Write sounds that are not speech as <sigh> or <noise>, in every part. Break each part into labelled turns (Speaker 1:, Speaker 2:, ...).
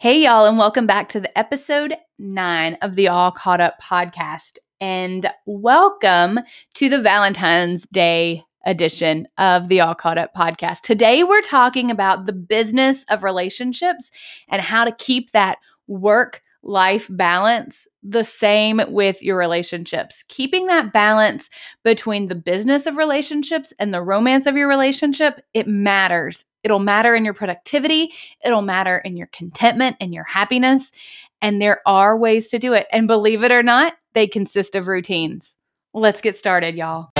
Speaker 1: Hey, y'all, and welcome back to the episode nine of the All Caught Up podcast. And welcome to the Valentine's Day edition of the All Caught Up podcast. Today, we're talking about the business of relationships and how to keep that work life balance the same with your relationships. Keeping that balance between the business of relationships and the romance of your relationship, it matters. It'll matter in your productivity, it'll matter in your contentment and your happiness. And there are ways to do it. And believe it or not, they consist of routines. Let's get started, y'all.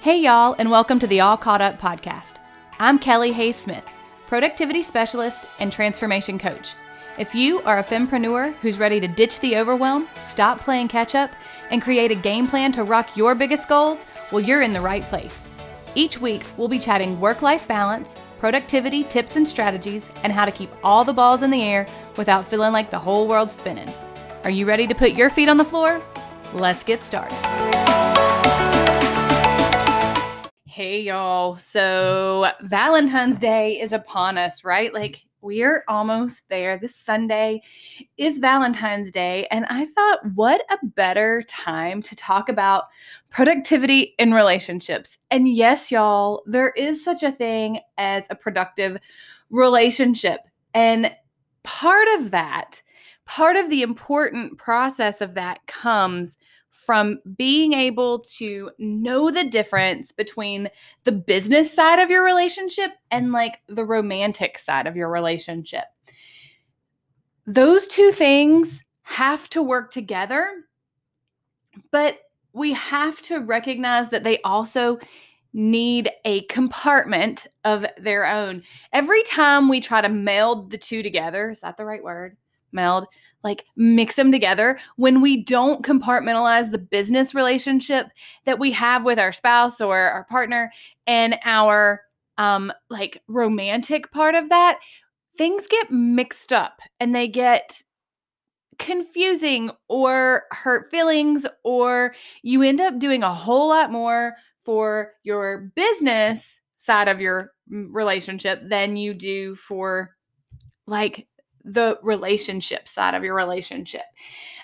Speaker 1: Hey, y'all, and welcome to the All Caught Up podcast. I'm Kelli Hayes Smith productivity specialist, and transformation coach. If you are a fempreneur who's ready to ditch the overwhelm, stop playing catch up, and create a game plan to rock your biggest goals, well, you're in the right place. Each week, we'll be chatting work life balance, productivity tips and strategies, and how to keep all the balls in the air without feeling like the whole world's spinning. Are you ready to put your feet on the floor? Let's get started. Hey, y'all. So, Valentine's Day is upon us, right? Like, we're almost there. This Sunday is Valentine's Day. And I thought, what a better time to talk about productivity in relationships. And yes, y'all, there is such a thing as a productive relationship. And part of that, part of the important process of that comes from being able to know the difference between the business side of your relationship and like the romantic side of your relationship. Those two things have to work together, but we have to recognize that they also need a compartment of their own. Every time we try to meld the two together, is that the right word? Meld like mix them together. When we don't compartmentalize the business relationship that we have with our spouse or our partner and our um like romantic part of that things get mixed up and they get confusing or hurt feelings or you end up doing a whole lot more for your business side of your relationship than you do for like the relationship side of your relationship.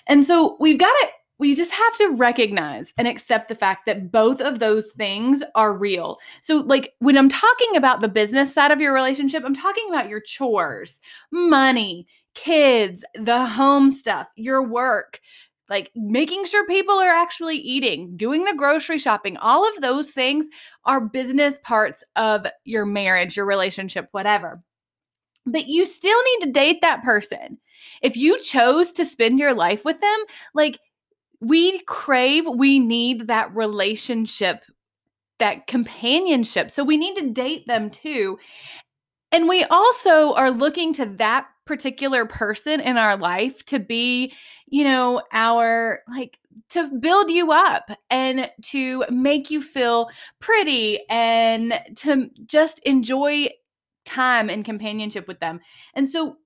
Speaker 1: And so we've got to we just have to recognize and accept the fact that both of those things are real. So, like when I'm talking about the business side of your relationship, I'm talking about your chores, money, kids, the home stuff, your work, like making sure people are actually eating, doing the grocery shopping. All of those things are business parts of your marriage, your relationship, whatever. But you still need to date that person. If you chose to spend your life with them, like we crave, we need that relationship, that companionship. So we need to date them too. And we also are looking to that particular person in our life to be, you know, our like to build you up and to make you feel pretty and to just enjoy time and companionship with them. And so,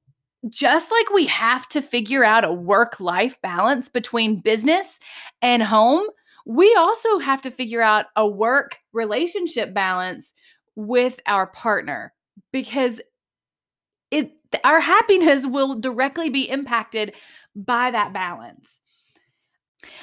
Speaker 1: just like we have to figure out a work life balance between business and home, we also have to figure out a work relationship balance with our partner because it our happiness will directly be impacted by that balance.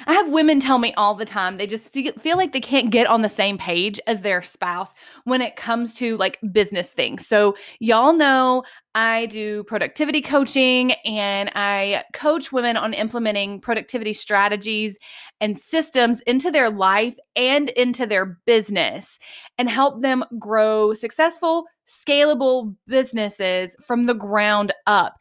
Speaker 1: I have women tell me all the time they just feel like they can't get on the same page as their spouse when it comes to like business things. So, y'all know I do productivity coaching and I coach women on implementing productivity strategies and systems into their life and into their business and help them grow successful, scalable businesses from the ground up.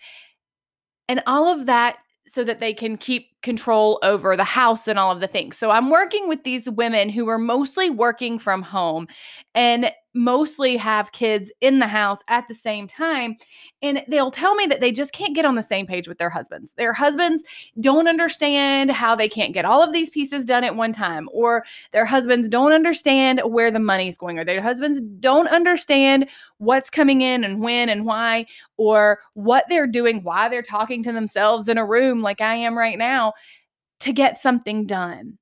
Speaker 1: And all of that so that they can keep control over the house and all of the things. So I'm working with these women who are mostly working from home and mostly have kids in the house at the same time. And they'll tell me that they just can't get on the same page with their husbands. Their husbands don't understand how they can't get all of these pieces done at one time, or their husbands don't understand where the money's going, or their husbands don't understand what's coming in and when and why, or what they're doing, why they're talking to themselves in a room like I am right now to get something done.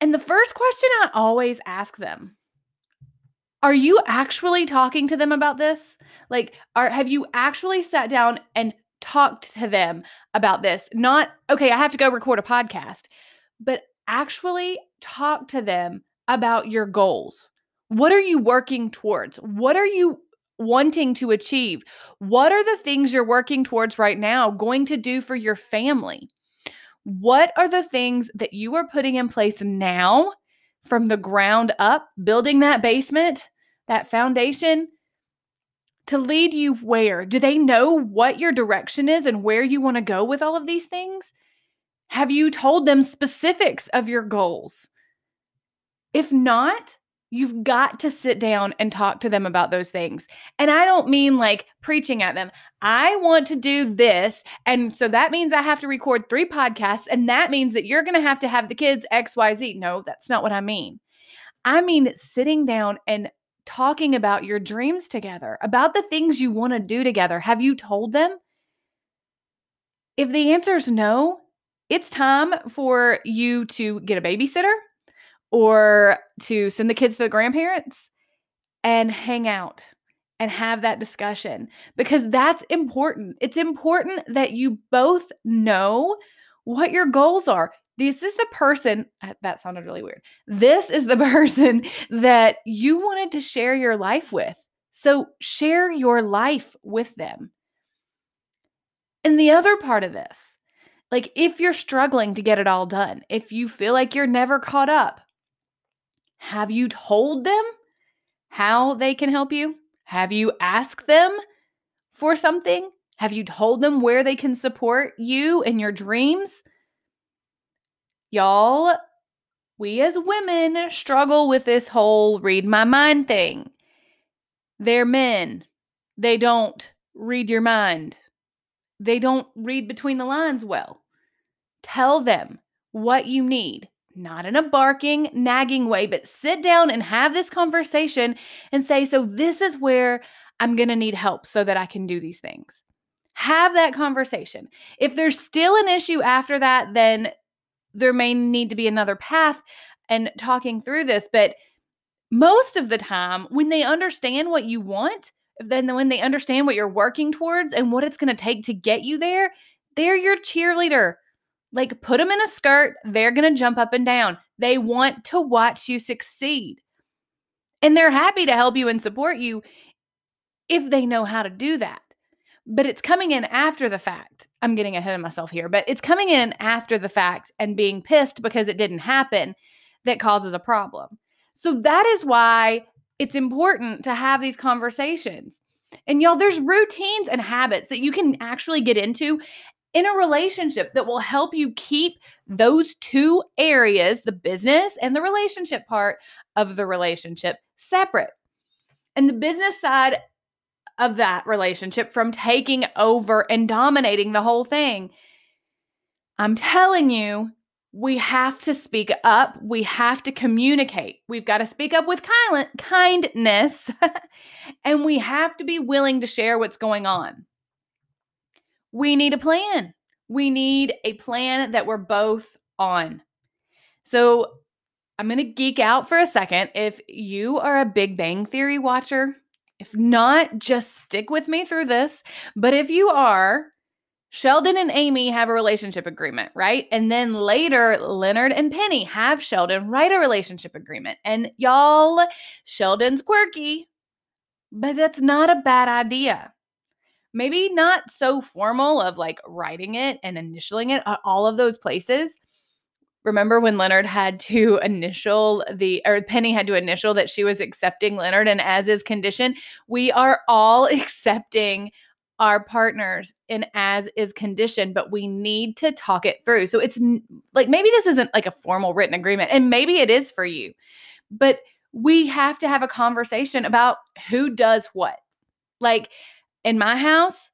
Speaker 1: And the first question I always ask them are you actually talking to them about this? Like, are have you actually sat down and talked to them about this? Not, okay, I have to go record a podcast, but actually talk to them about your goals. What are you working towards? What are you wanting to achieve? What are the things you're working towards right now going to do for your family? What are the things that you are putting in place now from the ground up, building that basement, that foundation to lead you where? Do they know what your direction is and where you want to go with all of these things? Have you told them specifics of your goals? If not, You've got to sit down and talk to them about those things. And I don't mean like preaching at them. I want to do this. And so that means I have to record three podcasts. And that means that you're going to have to have the kids XYZ. No, that's not what I mean. I mean sitting down and talking about your dreams together, about the things you want to do together. Have you told them? If the answer is no, it's time for you to get a babysitter or to send the kids to the grandparents and hang out and have that discussion because that's important. It's important that you both know what your goals are. This is the person, uh, that sounded really weird. This is the <laughs> person that you wanted to share your life with. So share your life with them. And the other part of this, like if you're struggling to get it all done, if you feel like you're never caught up, have you told them how they can help you? Have you asked them for something? Have you told them where they can support you and your dreams? Y'all, we as women struggle with this whole read my mind thing. They're men. They don't read your mind. They don't read between the lines well. Tell them what you need not in a barking, nagging way, but sit down and have this conversation and say, So, this is where I'm going to need help so that I can do these things. Have that conversation. If there's still an issue after that, then there may need to be another path and talking through this. But most of the time, when they understand what you want, then when they understand what you're working towards and what it's going to take to get you there, they're your cheerleader. Like, put them in a skirt, they're going to jump up and down. They want to watch you succeed. And they're happy to help you and support you if they know how to do that. But it's coming in after the fact. I'm getting ahead of myself here, but it's coming in after the fact and being pissed because it didn't happen that causes a problem. So that is why it's important to have these conversations. And y'all, there's routines and habits that you can actually get into in a relationship that will help you keep those two areas, the business and the relationship part of the relationship, separate. And the business side of that relationship from taking over and dominating the whole thing. I'm telling you, we have to speak up. We have to communicate. We've got to speak up with kind- kindness, <laughs> and we have to be willing to share what's going on we need a plan. We need a plan that we're both on. So I'm going to geek out for a second. If you are a Big Bang Theory watcher, if not, just stick with me through this. But if you are, Sheldon and Amy have a relationship agreement, right? And then later, Leonard and Penny have Sheldon write a relationship agreement. And y'all, Sheldon's quirky, but that's not a bad idea maybe not so formal of like writing it and initialing it at all of those places. Remember when Leonard had to <laughs> initial the, or Penny had to initial that she was accepting Leonard, and as is condition, we are all <laughs> accepting our partners in as is condition, but we need to talk it through. So it's like maybe this isn't like a formal written agreement, and maybe it is for you, but we have to have a conversation about who does what. Like, in my house,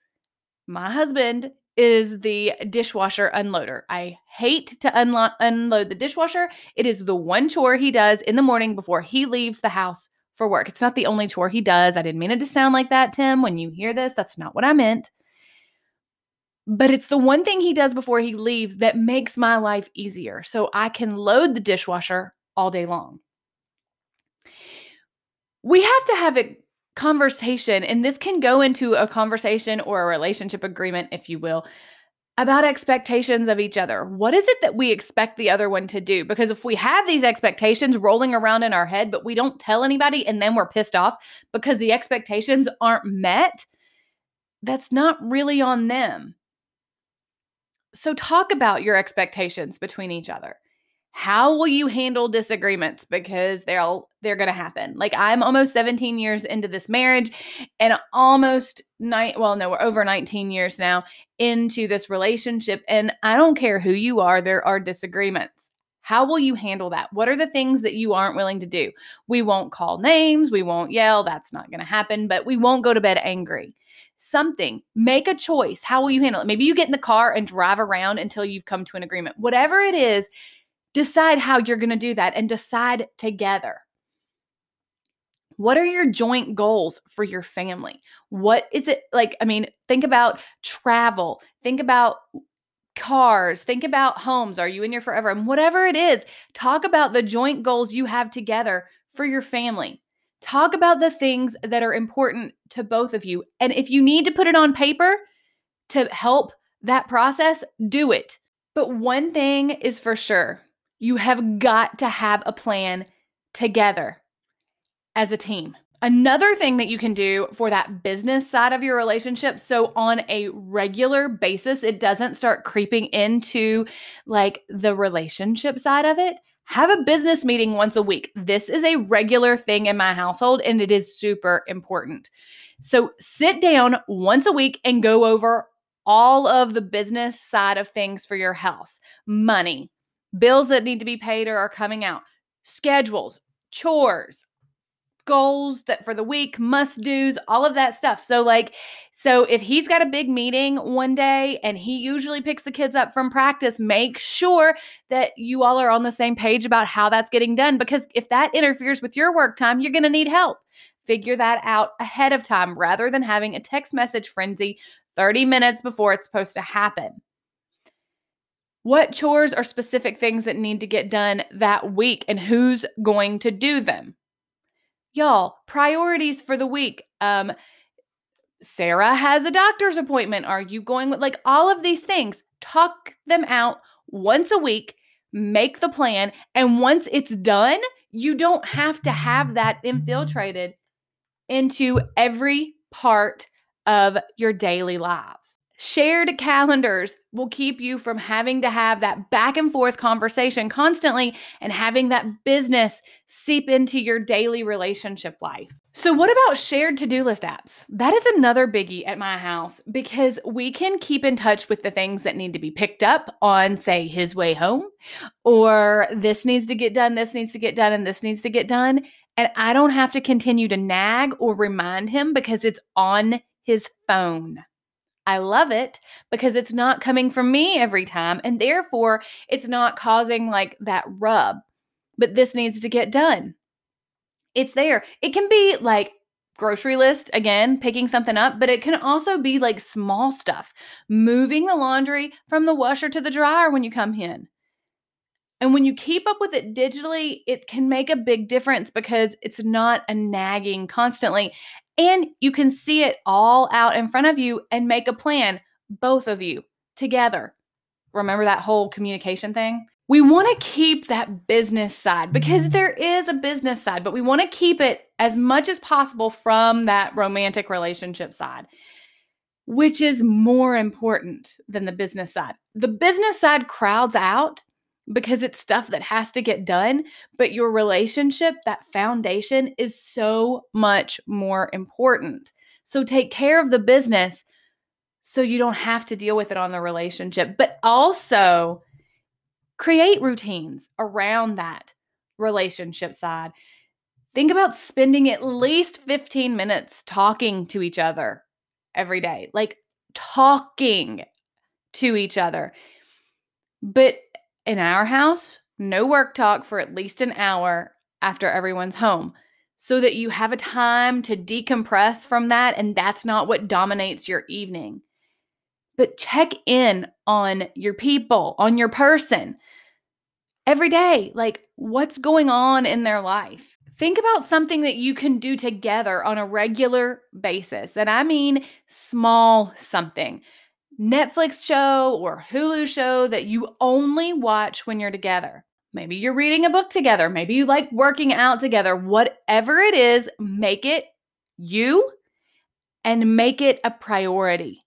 Speaker 1: my husband is the dishwasher unloader. I hate to unlo- unload the dishwasher. It is the one chore he does in the morning before he leaves the house for work. It's not the only chore he does. I didn't mean it to sound like that, Tim. When you hear this, that's not what I meant. But it's the one thing he does before he leaves that makes my life easier. So I can load the dishwasher all day long. we have to have a conversation, and this can go into a conversation or a relationship agreement, if you will, about expectations of each other. What is it that we expect the other one to do? Because if we have these expectations rolling around in our head, but we don't tell anybody and then we're pissed off because the expectations aren't met, that's not really on them. So, talk about your expectations between each other how will you handle disagreements? Because they'll they're going to happen. Like i'm almost 17 years into this marriage and almost nine well no we're over 19 years now into this relationship and i don't care who you are there are disagreements. How will you handle that? What are the things that you aren't willing to do? We won't call names we won't yell that's not going to happen but we won't go to bed angry. Something make a choice. How will you handle it? Maybe you get in the car and drive around until you've come to an agreement. Whatever it is Decide how you're going to do that and decide together. What are your joint goals for your family? What is it like? I mean, think about travel, think about cars, think about homes. Are you in your forever? And whatever it is, talk about the joint goals you have together for your family. Talk about the things that are important to both of you. And if you need to put it on paper to help that process, do it. But one thing is for sure you have got to have a plan together as a team. Another thing that you can do for that business side of your relationship, so on a regular basis, it doesn't start creeping into like the relationship side of it. Have a business meeting once a week. This is a regular thing in my household and it is super important. So sit down once a week and go over all of the business side of things for your house money, bills that need to be paid or are coming out, schedules, chores, goals that for the week, must do's, all of that stuff. So, like, so if he's got a big meeting one day and he usually picks the kids up from practice, make sure that you all are on the same page about how that's getting done. Because if that interferes with your work time, you're going to need help. Figure that out ahead of time rather than having a text message frenzy 30 minutes before it's supposed to happen. What chores are specific things that need to get done that week and who's going to do them? Y'all, priorities for the week. Um, Sarah has a doctor's appointment. Are you going with like all of these things? Talk them out once a week, make the plan, and once it's done, you don't have to have that infiltrated into every part of your daily lives. Shared calendars will keep you from having to have that back and forth conversation constantly and having that business seep into your daily relationship life. So, what about shared to do list apps? That is another biggie at my house because we can keep in touch with the things that need to be picked up on, say, his way home, or this needs to get done, this needs to get done, and this needs to get done. And I don't have to continue to nag or remind him because it's on his phone. I love it because it's not coming from me every time. And therefore, it's not causing like that rub. But this needs to get done. It's there. It can be like grocery list again, picking something up, but it can also be like small stuff, moving the laundry from the washer to the dryer when you come in. And when you keep up with it digitally, it can make a big difference because it's not a nagging constantly. And you can see it all out in front of you and make a plan, both of you together. Remember that whole communication thing? We want to keep that business side because mm-hmm. there is a business side, but we want to keep it as much as possible from that romantic relationship side, which is more important than the business side. The business side crowds out because it's stuff that has to get done. But your relationship, that foundation, is so much more important. So take care of the business so you don't have to deal with it on the relationship, but also create routines around that relationship side. Think about spending at least 15 minutes talking to each other every day, like talking to each other. But in our house, no work talk for at least an hour after everyone's home so that you have a time to decompress from that and that's not what dominates your evening. But check in on your people, on your person every day. Like, what's going on in their life? Think about something that you can do together on a regular basis. And I mean small something. Netflix show or Hulu show that you only watch when you're together. Maybe you're reading a book together. Maybe you like working out together. Whatever it is, make it you and make it a priority.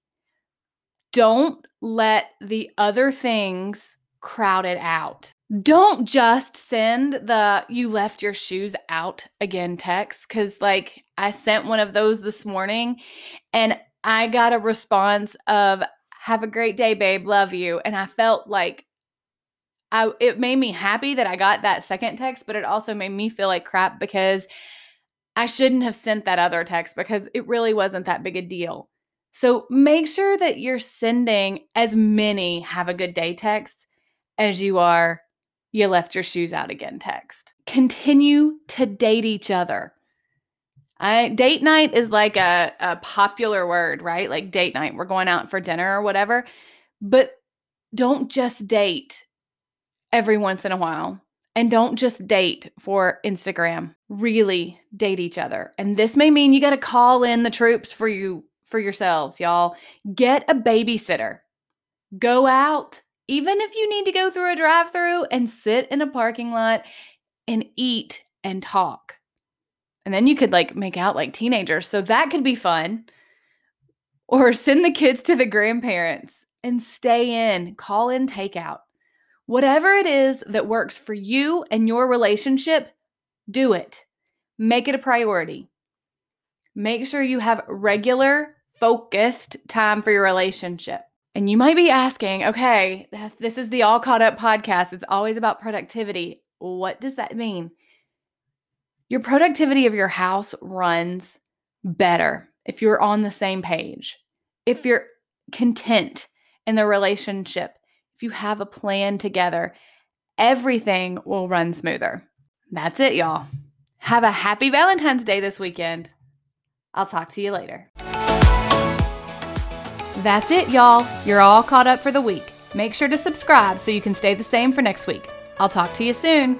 Speaker 1: Don't let the other things crowd it out. Don't just send the you left your shoes out again text cuz like I sent one of those this morning and I got a response of have a great day babe, love you and I felt like I it made me happy that I got that second text, but it also made me feel like crap because I shouldn't have sent that other text because it really wasn't that big a deal. So make sure that you're sending as many have a good day texts as you are you left your shoes out again text. Continue to date each other. I date night is like a, a popular word, right? Like date night. We're going out for dinner or whatever. But don't just date every once in a while. And don't just date for Instagram. Really date each other. And this may mean you got to call in the troops for you for yourselves, y'all. Get a babysitter. Go out, even if you need to go through a drive-through and sit in a parking lot and eat and talk. And then you could like make out like teenagers. So that could be fun. Or send the kids to the grandparents and stay in, call in takeout. Whatever it is that works for you and your relationship, do it. Make it a priority. Make sure you have regular, focused time for your relationship. And you might be asking, okay, this is the All Caught Up podcast. It's always about productivity. What does that mean? Your productivity of your house runs better if you're on the same page, if you're content in the relationship, if you have a plan together, everything will run smoother. That's it, y'all. Have a happy Valentine's Day this weekend. I'll talk to you later. That's it, y'all. You're all caught up for the week. Make sure to subscribe so you can stay the same for next week. I'll talk to you soon.